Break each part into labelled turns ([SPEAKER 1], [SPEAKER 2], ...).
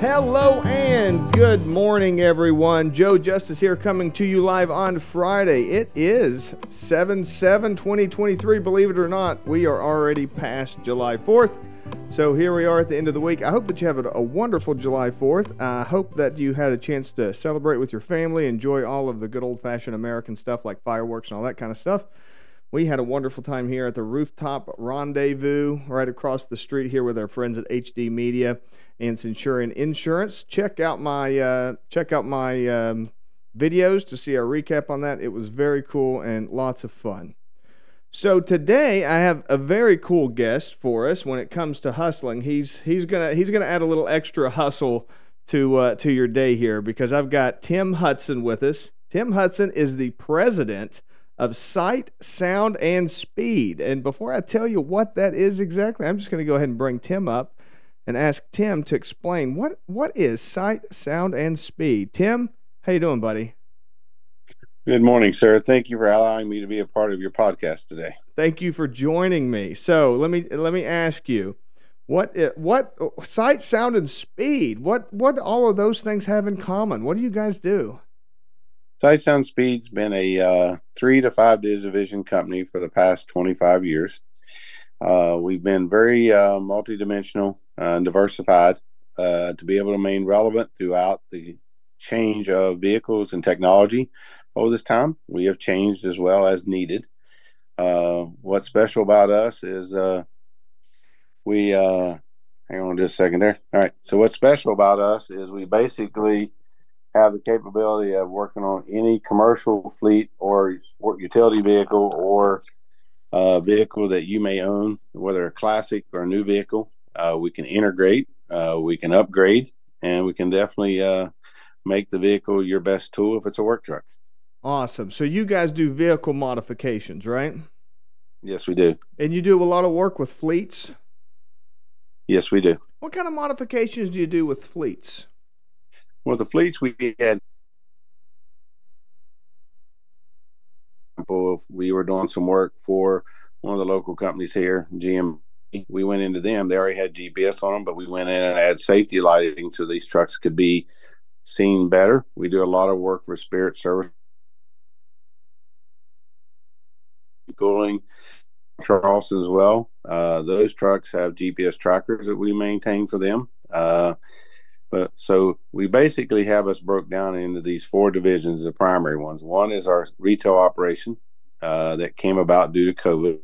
[SPEAKER 1] Hello and good morning, everyone. Joe Justice here coming to you live on Friday. It is 7 7 2023. Believe it or not, we are already past July 4th. So here we are at the end of the week. I hope that you have a, wonderful July 4th. I hope that you had a chance to celebrate with your family, enjoy all of the good old fashioned American stuff like fireworks and all that kind of stuff. We had a wonderful time here at the Rooftop Rendezvous right across the street here with our friends at HD Media and Centurion Insurance. Check out my uh, check out my um, videos to see a recap on that. It was very cool and lots of fun. So today I have a very cool guest for us when it comes to hustling. He's he's gonna he's gonna add a little extra hustle to uh, to your day here because I've got Tim Hudson with us. Tim Hudson is the president of Sight, Sound, and Speed. And before I tell you what that is exactly, I'm just going to go ahead and bring Tim up and ask Tim to explain what what is sight, sound, and speed. Tim, how you doing, buddy?
[SPEAKER 2] Good morning, sir. Thank you for allowing me to be a part of your podcast today.
[SPEAKER 1] Thank you for joining me. So let me let me ask you, what what sight, sound, and speed? What what all of those things have in common? What do you guys do?
[SPEAKER 2] Sight Sound Speed's been a uh, three to five division company for the past 25 years. Uh, we've been very uh, multidimensional uh, diversified uh, to be able to remain relevant throughout the change of vehicles and technology over this time. We have changed as well as needed. Uh, what's special about us is uh, we, uh, hang on just a second there. All right. So, what's special about us is we basically have the capability of working on any commercial fleet or utility vehicle or uh, vehicle that you may own, whether a classic or a new vehicle. Uh, we can integrate, uh, we can upgrade, and we can definitely uh, make the vehicle your best tool if it's a work truck.
[SPEAKER 1] Awesome. So you guys do vehicle modifications, right?
[SPEAKER 2] Yes, we do.
[SPEAKER 1] And you do a lot of work with fleets?
[SPEAKER 2] Yes, we do.
[SPEAKER 1] What kind of modifications do you do with fleets?
[SPEAKER 2] Well, the fleets we had we were doing some work for one of the local companies here, GM we went into them. They already had GPS on them, but we went in and add safety lighting so these trucks could be seen better. We do a lot of work with Spirit Service cooling Charleston as well. Uh, those trucks have GPS trackers that we maintain for them. Uh, but so we basically have us broke down into these four divisions, the primary ones. One is our retail operation uh, that came about due to COVID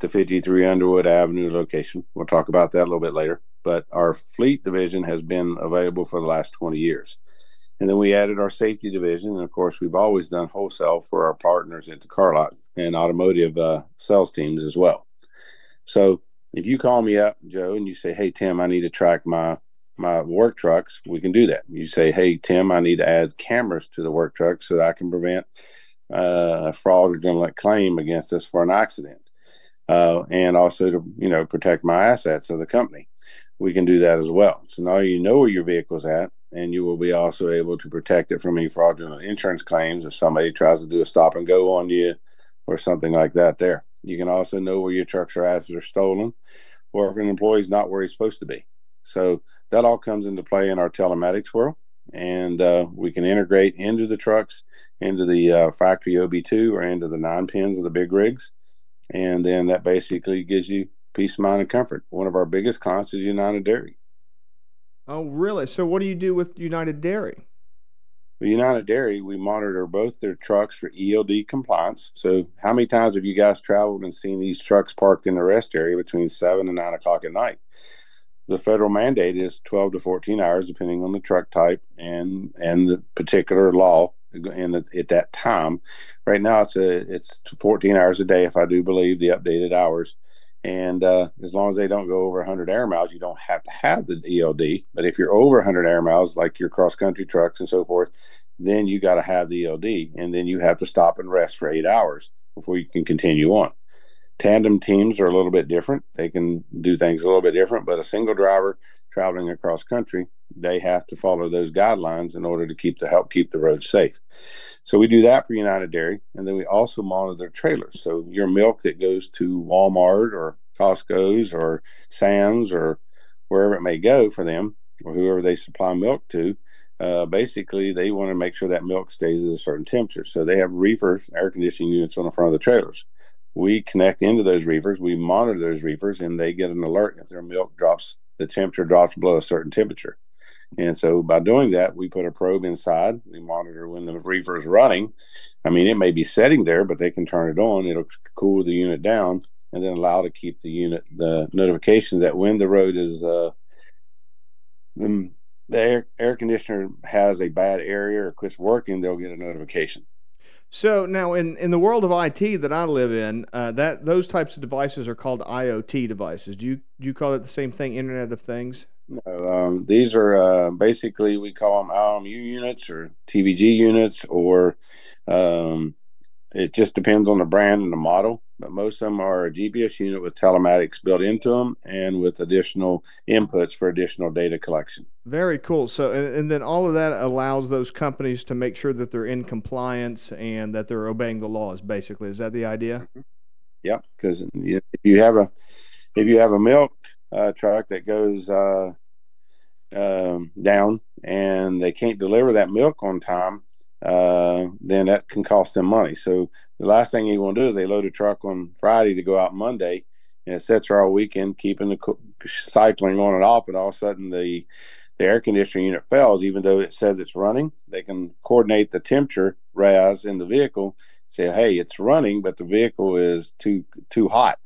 [SPEAKER 2] the 53 Underwood Avenue location. We'll talk about that a little bit later. But our fleet division has been available for the last 20 years. And then we added our safety division. And of course, we've always done wholesale for our partners at the car lot and automotive uh, sales teams as well. So if you call me up, Joe, and you say, Hey, Tim, I need to track my my work trucks, we can do that. You say, Hey, Tim, I need to add cameras to the work truck so that I can prevent uh, a fraudulent claim against us for an accident uh, and also to you know protect my assets of the company. We can do that as well. So now you know where your vehicle's at, and you will be also able to protect it from any fraudulent insurance claims if somebody tries to do a stop and go on you or something like that. There, you can also know where your trucks are after they're stolen, or if an employee's not where he's supposed to be. So that all comes into play in our telematics world and uh, we can integrate into the trucks, into the uh, factory OBD2 or into the nine pins of the big rigs and then that basically gives you peace of mind and comfort. One of our biggest clients is United Dairy.
[SPEAKER 1] Oh, really? So, what do you do with United Dairy?
[SPEAKER 2] With United Dairy, we monitor both their trucks for ELD compliance. So, how many times have you guys traveled and seen these trucks parked in the rest area between seven and nine o'clock at night? The federal mandate is 12 to 14 hours, depending on the truck type and and the particular law in the, at that time. Right now, it's a it's 14 hours a day, if I do believe the updated hours. And uh, as long as they don't go over 100 air miles, you don't have to have the ELD. But if you're over 100 air miles, like your cross country trucks and so forth, then you got to have the ELD, and then you have to stop and rest for eight hours before you can continue on. Tandem teams are a little bit different; they can do things a little bit different. But a single driver traveling across country, they have to follow those guidelines in order to keep the help keep the roads safe. So we do that for United Dairy, and then we also monitor trailers. So your milk that goes to Walmart or Costco's or Sam's or wherever it may go for them, or whoever they supply milk to, uh, basically they want to make sure that milk stays at a certain temperature. So they have reefer air conditioning units on the front of the trailers. We connect into those reefers, we monitor those reefers, and they get an alert if their milk drops, the temperature drops below a certain temperature. And so by doing that, we put a probe inside. We monitor when the reefer is running. I mean, it may be setting there, but they can turn it on. It'll cool the unit down and then allow to keep the unit the notification that when the road is uh, the, the air, air conditioner has a bad area or quits working, they'll get a notification.
[SPEAKER 1] So now, in, in the world of IT that I live in, uh, that those types of devices are called IoT devices. Do you do you call it the same thing, Internet of Things?
[SPEAKER 2] No, um, these are uh, basically we call them IMU units or TVG units, or um, it just depends on the brand and the model. But most of them are a GPS unit with telematics built into them and with additional inputs for additional data collection.
[SPEAKER 1] Very cool. So, and, and then all of that allows those companies to make sure that they're in compliance and that they're obeying the laws. Basically, is that the idea? Mm-hmm.
[SPEAKER 2] Yep. Because if you have a if you have a milk uh, truck that goes uh, um, down and they can't deliver that milk on time, uh, then that can cost them money. So the last thing you want to do is they load a truck on Friday to go out Monday, and it there all weekend, keeping the co- cycling on and off, and all of a sudden the the air conditioning unit fails, even though it says it's running. They can coordinate the temperature rise in the vehicle, say, "Hey, it's running, but the vehicle is too too hot."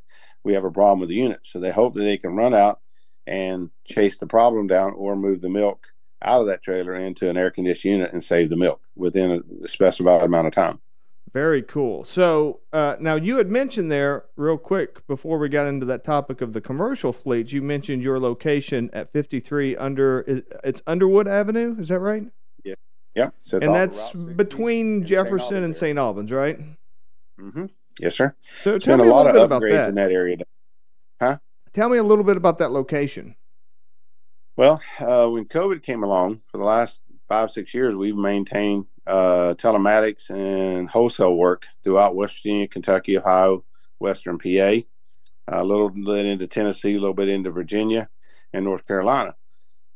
[SPEAKER 2] we have a problem with the unit. So they hope that they can run out and chase the problem down or move the milk out of that trailer into an air conditioned unit and save the milk within a specified amount of time.
[SPEAKER 1] Very cool. So uh, now you had mentioned there, real quick, before we got into that topic of the commercial fleets, you mentioned your location at 53 under it's Underwood Avenue. Is that right?
[SPEAKER 2] Yeah. Yeah.
[SPEAKER 1] So and that's between Jefferson and St. Albans, right?
[SPEAKER 2] Mm-hmm. Yes, sir.
[SPEAKER 1] So it's tell been me a, a lot of upgrades about that.
[SPEAKER 2] in that area. Huh?
[SPEAKER 1] Tell me a little bit about that location.
[SPEAKER 2] Well, uh, when COVID came along, for the last five six years, we've maintained uh, telematics and wholesale work throughout West Virginia, Kentucky, Ohio, Western PA, a little bit into Tennessee, a little bit into Virginia, and North Carolina.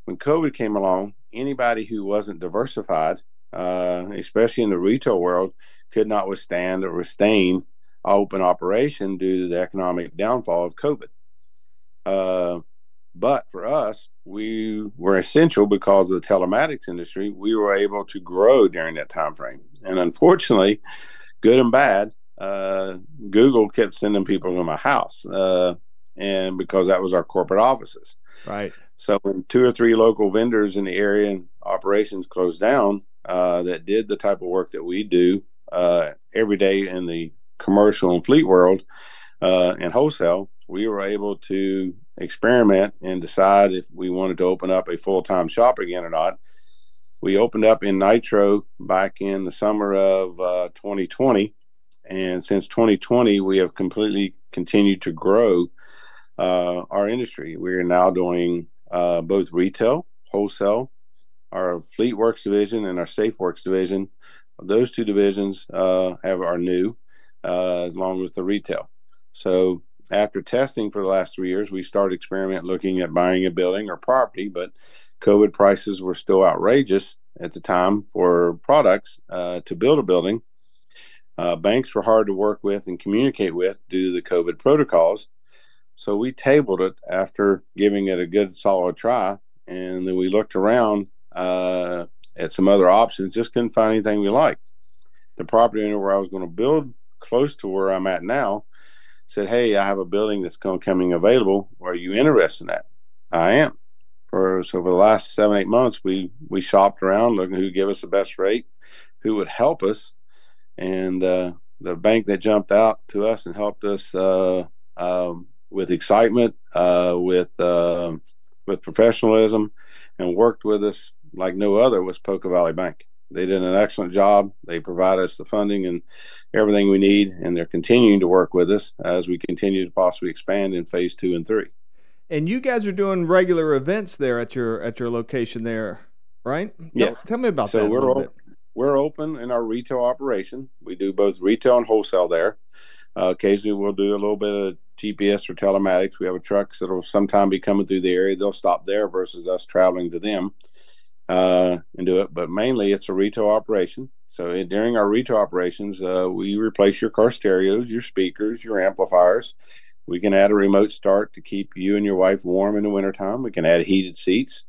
[SPEAKER 2] When COVID came along, anybody who wasn't diversified, uh, especially in the retail world, could not withstand or sustain open operation due to the economic downfall of COVID. Uh, but for us, we were essential because of the telematics industry. We were able to grow during that time frame, and unfortunately, good and bad, uh, Google kept sending people to my house, uh, and because that was our corporate offices.
[SPEAKER 1] Right.
[SPEAKER 2] So when two or three local vendors in the area and operations closed down, uh, that did the type of work that we do uh, every day in the commercial and fleet world uh, and wholesale, we were able to experiment and decide if we wanted to open up a full time shop again or not. We opened up in Nitro back in the summer of uh, 2020. And since 2020, we have completely continued to grow uh, our industry. We are now doing uh, both retail, wholesale, our Fleet Works division, and our Safe Works division. Those two divisions uh, have are new uh, along with the retail. So after testing for the last three years, we started experiment looking at buying a building or property, but COVID prices were still outrageous at the time for products uh, to build a building. Uh, banks were hard to work with and communicate with due to the COVID protocols. So we tabled it after giving it a good solid try. And then we looked around uh, at some other options, just couldn't find anything we liked. The property owner where I was going to build close to where I'm at now, said, Hey, I have a building that's coming available. Are you interested in that? I am. For so for the last seven, eight months, we we shopped around looking who give us the best rate, who would help us. And uh, the bank that jumped out to us and helped us uh, um, with excitement, uh, with uh, with professionalism, and worked with us like no other was Poca Valley Bank they did an excellent job. They provide us the funding and everything we need, and they're continuing to work with us as we continue to possibly expand in phase two and three.
[SPEAKER 1] And you guys are doing regular events there at your at your location there, right?
[SPEAKER 2] Yes.
[SPEAKER 1] Tell, tell me about
[SPEAKER 2] so
[SPEAKER 1] that.
[SPEAKER 2] So we're open, we're open in our retail operation. We do both retail and wholesale there. Uh, occasionally, we'll do a little bit of GPS or telematics. We have a trucks that'll sometime be coming through the area. They'll stop there versus us traveling to them uh, and do it. But mainly, it's a retail operation. So it, during our retail operations, uh, we replace your car stereos, your speakers, your amplifiers. We can add a remote start to keep you and your wife warm in the wintertime. We can add heated seats.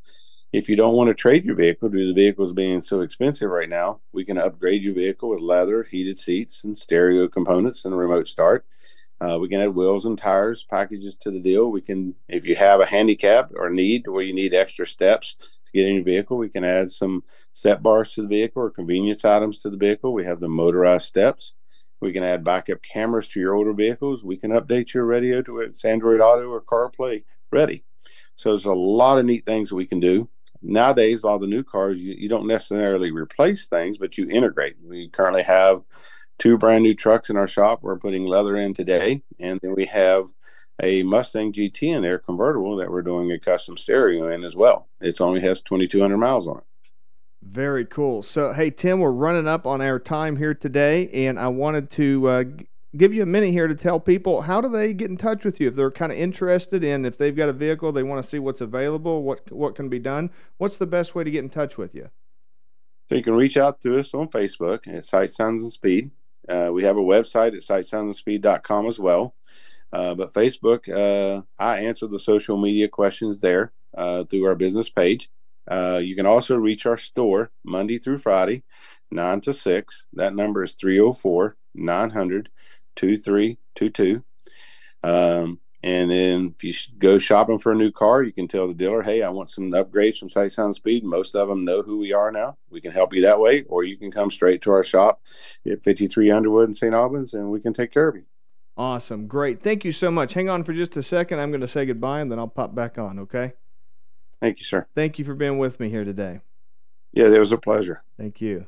[SPEAKER 2] If you don't want to trade your vehicle due to the vehicles being so expensive right now, we can upgrade your vehicle with leather, heated seats, and stereo components and a remote start. Uh, we can add wheels and tires packages to the deal. We can, if you have a handicap or need where you need extra steps get your vehicle, we can add some step bars to the vehicle or convenience items to the vehicle. We have the motorized steps. We can add backup cameras to your older vehicles. We can update your radio to its Android Auto or CarPlay ready. So there's a lot of neat things we can do nowadays a lot of the new cars you, you don't necessarily replace things but you integrate we currently have two brand new trucks in our shop we're putting leather in today and then we have a mustang gt in there convertible that we're doing a custom stereo in as well. It only has 2200 miles on it.
[SPEAKER 1] Very cool. So hey tim we're running up on our time here today and i wanted to uh, give you a minute here to tell people how do they get in touch with you if they're kind of interested in if they've got a vehicle they want to see what's available what what can be done? What's the best way to get in touch with you?
[SPEAKER 2] So you can reach out to us on facebook at sight sounds and speed. Uh, we have a website at sightsoundandspeed.com as well but facebook uh, i answer the social media questions there uh, through our business page uh, you can also reach our store monday through friday 9 to 6 that number is 304 900 2322. Um, and then if you go shopping for a new car, you can tell the dealer, hey, I want some upgrades from Sight Sound Speed. Most of them know who we are now. We can help you that way, or you can come straight to our shop at 53 Underwood in St. Albans and we can take care of you.
[SPEAKER 1] Awesome. Great. Thank you so much. Hang on for just a second. I'm going to say goodbye and then I'll pop back on, okay?
[SPEAKER 2] Thank you, sir.
[SPEAKER 1] Thank you for being with me here today.
[SPEAKER 2] Yeah, it was a pleasure.
[SPEAKER 1] Thank you.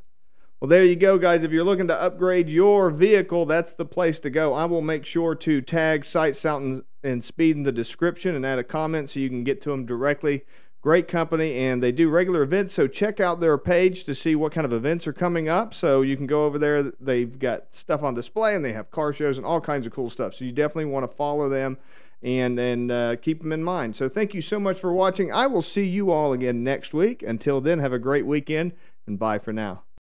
[SPEAKER 1] Well, there you go, guys. If you're looking to upgrade your vehicle, that's the place to go. I will make sure to tag Sight Sound and Speed in the description and add a comment so you can get to them directly. Great company, and they do regular events. So check out their page to see what kind of events are coming up. So you can go over there. They've got stuff on display, and they have car shows and all kinds of cool stuff. So you definitely want to follow them and and uh, keep them in mind. So thank you so much for watching. I will see you all again next week. Until then, have a great weekend, and bye for now.